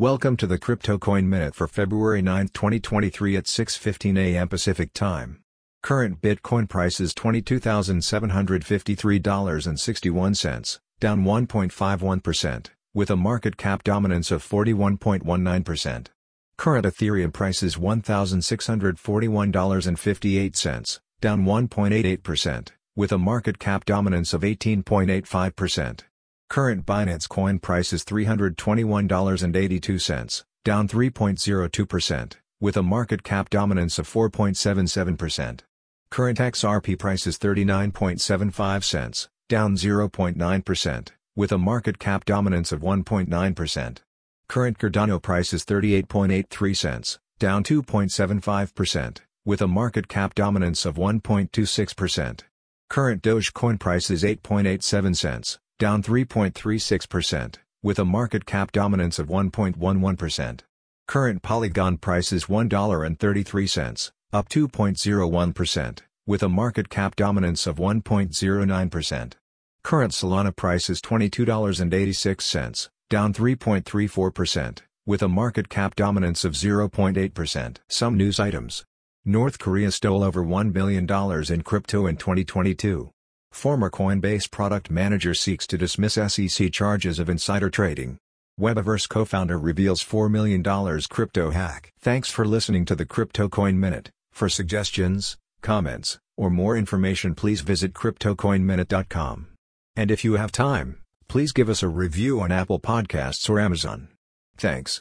Welcome to the Crypto Coin Minute for February 9, 2023 at 6:15 a.m. Pacific Time. Current Bitcoin price is $22,753.61, down 1.51%, with a market cap dominance of 41.19%. Current Ethereum price is $1,641.58, down 1.88%, with a market cap dominance of 18.85%. Current Binance Coin price is $321.82, down 3.02%, with a market cap dominance of 4.77%. Current XRP price is 39.75 cents, down 0.9%, with a market cap dominance of 1.9%. Current Cardano price is 38.83 cents, down 2.75%, with a market cap dominance of 1.26%. Current Dogecoin price is 8.87 cents, down 3.36%, with a market cap dominance of 1.11%. Current Polygon price is $1.33, up 2.01%, with a market cap dominance of 1.09%. Current Solana price is $22.86, down 3.34%, with a market cap dominance of 0.8%. Some news items. North Korea stole over $1 billion in crypto in 2022. Former Coinbase product manager seeks to dismiss SEC charges of insider trading. Webaverse co-founder reveals $4 million crypto hack. Thanks for listening to the Crypto Coin Minute. For suggestions, comments, or more information please visit CryptoCoinMinute.com. And if you have time, please give us a review on Apple Podcasts or Amazon. Thanks.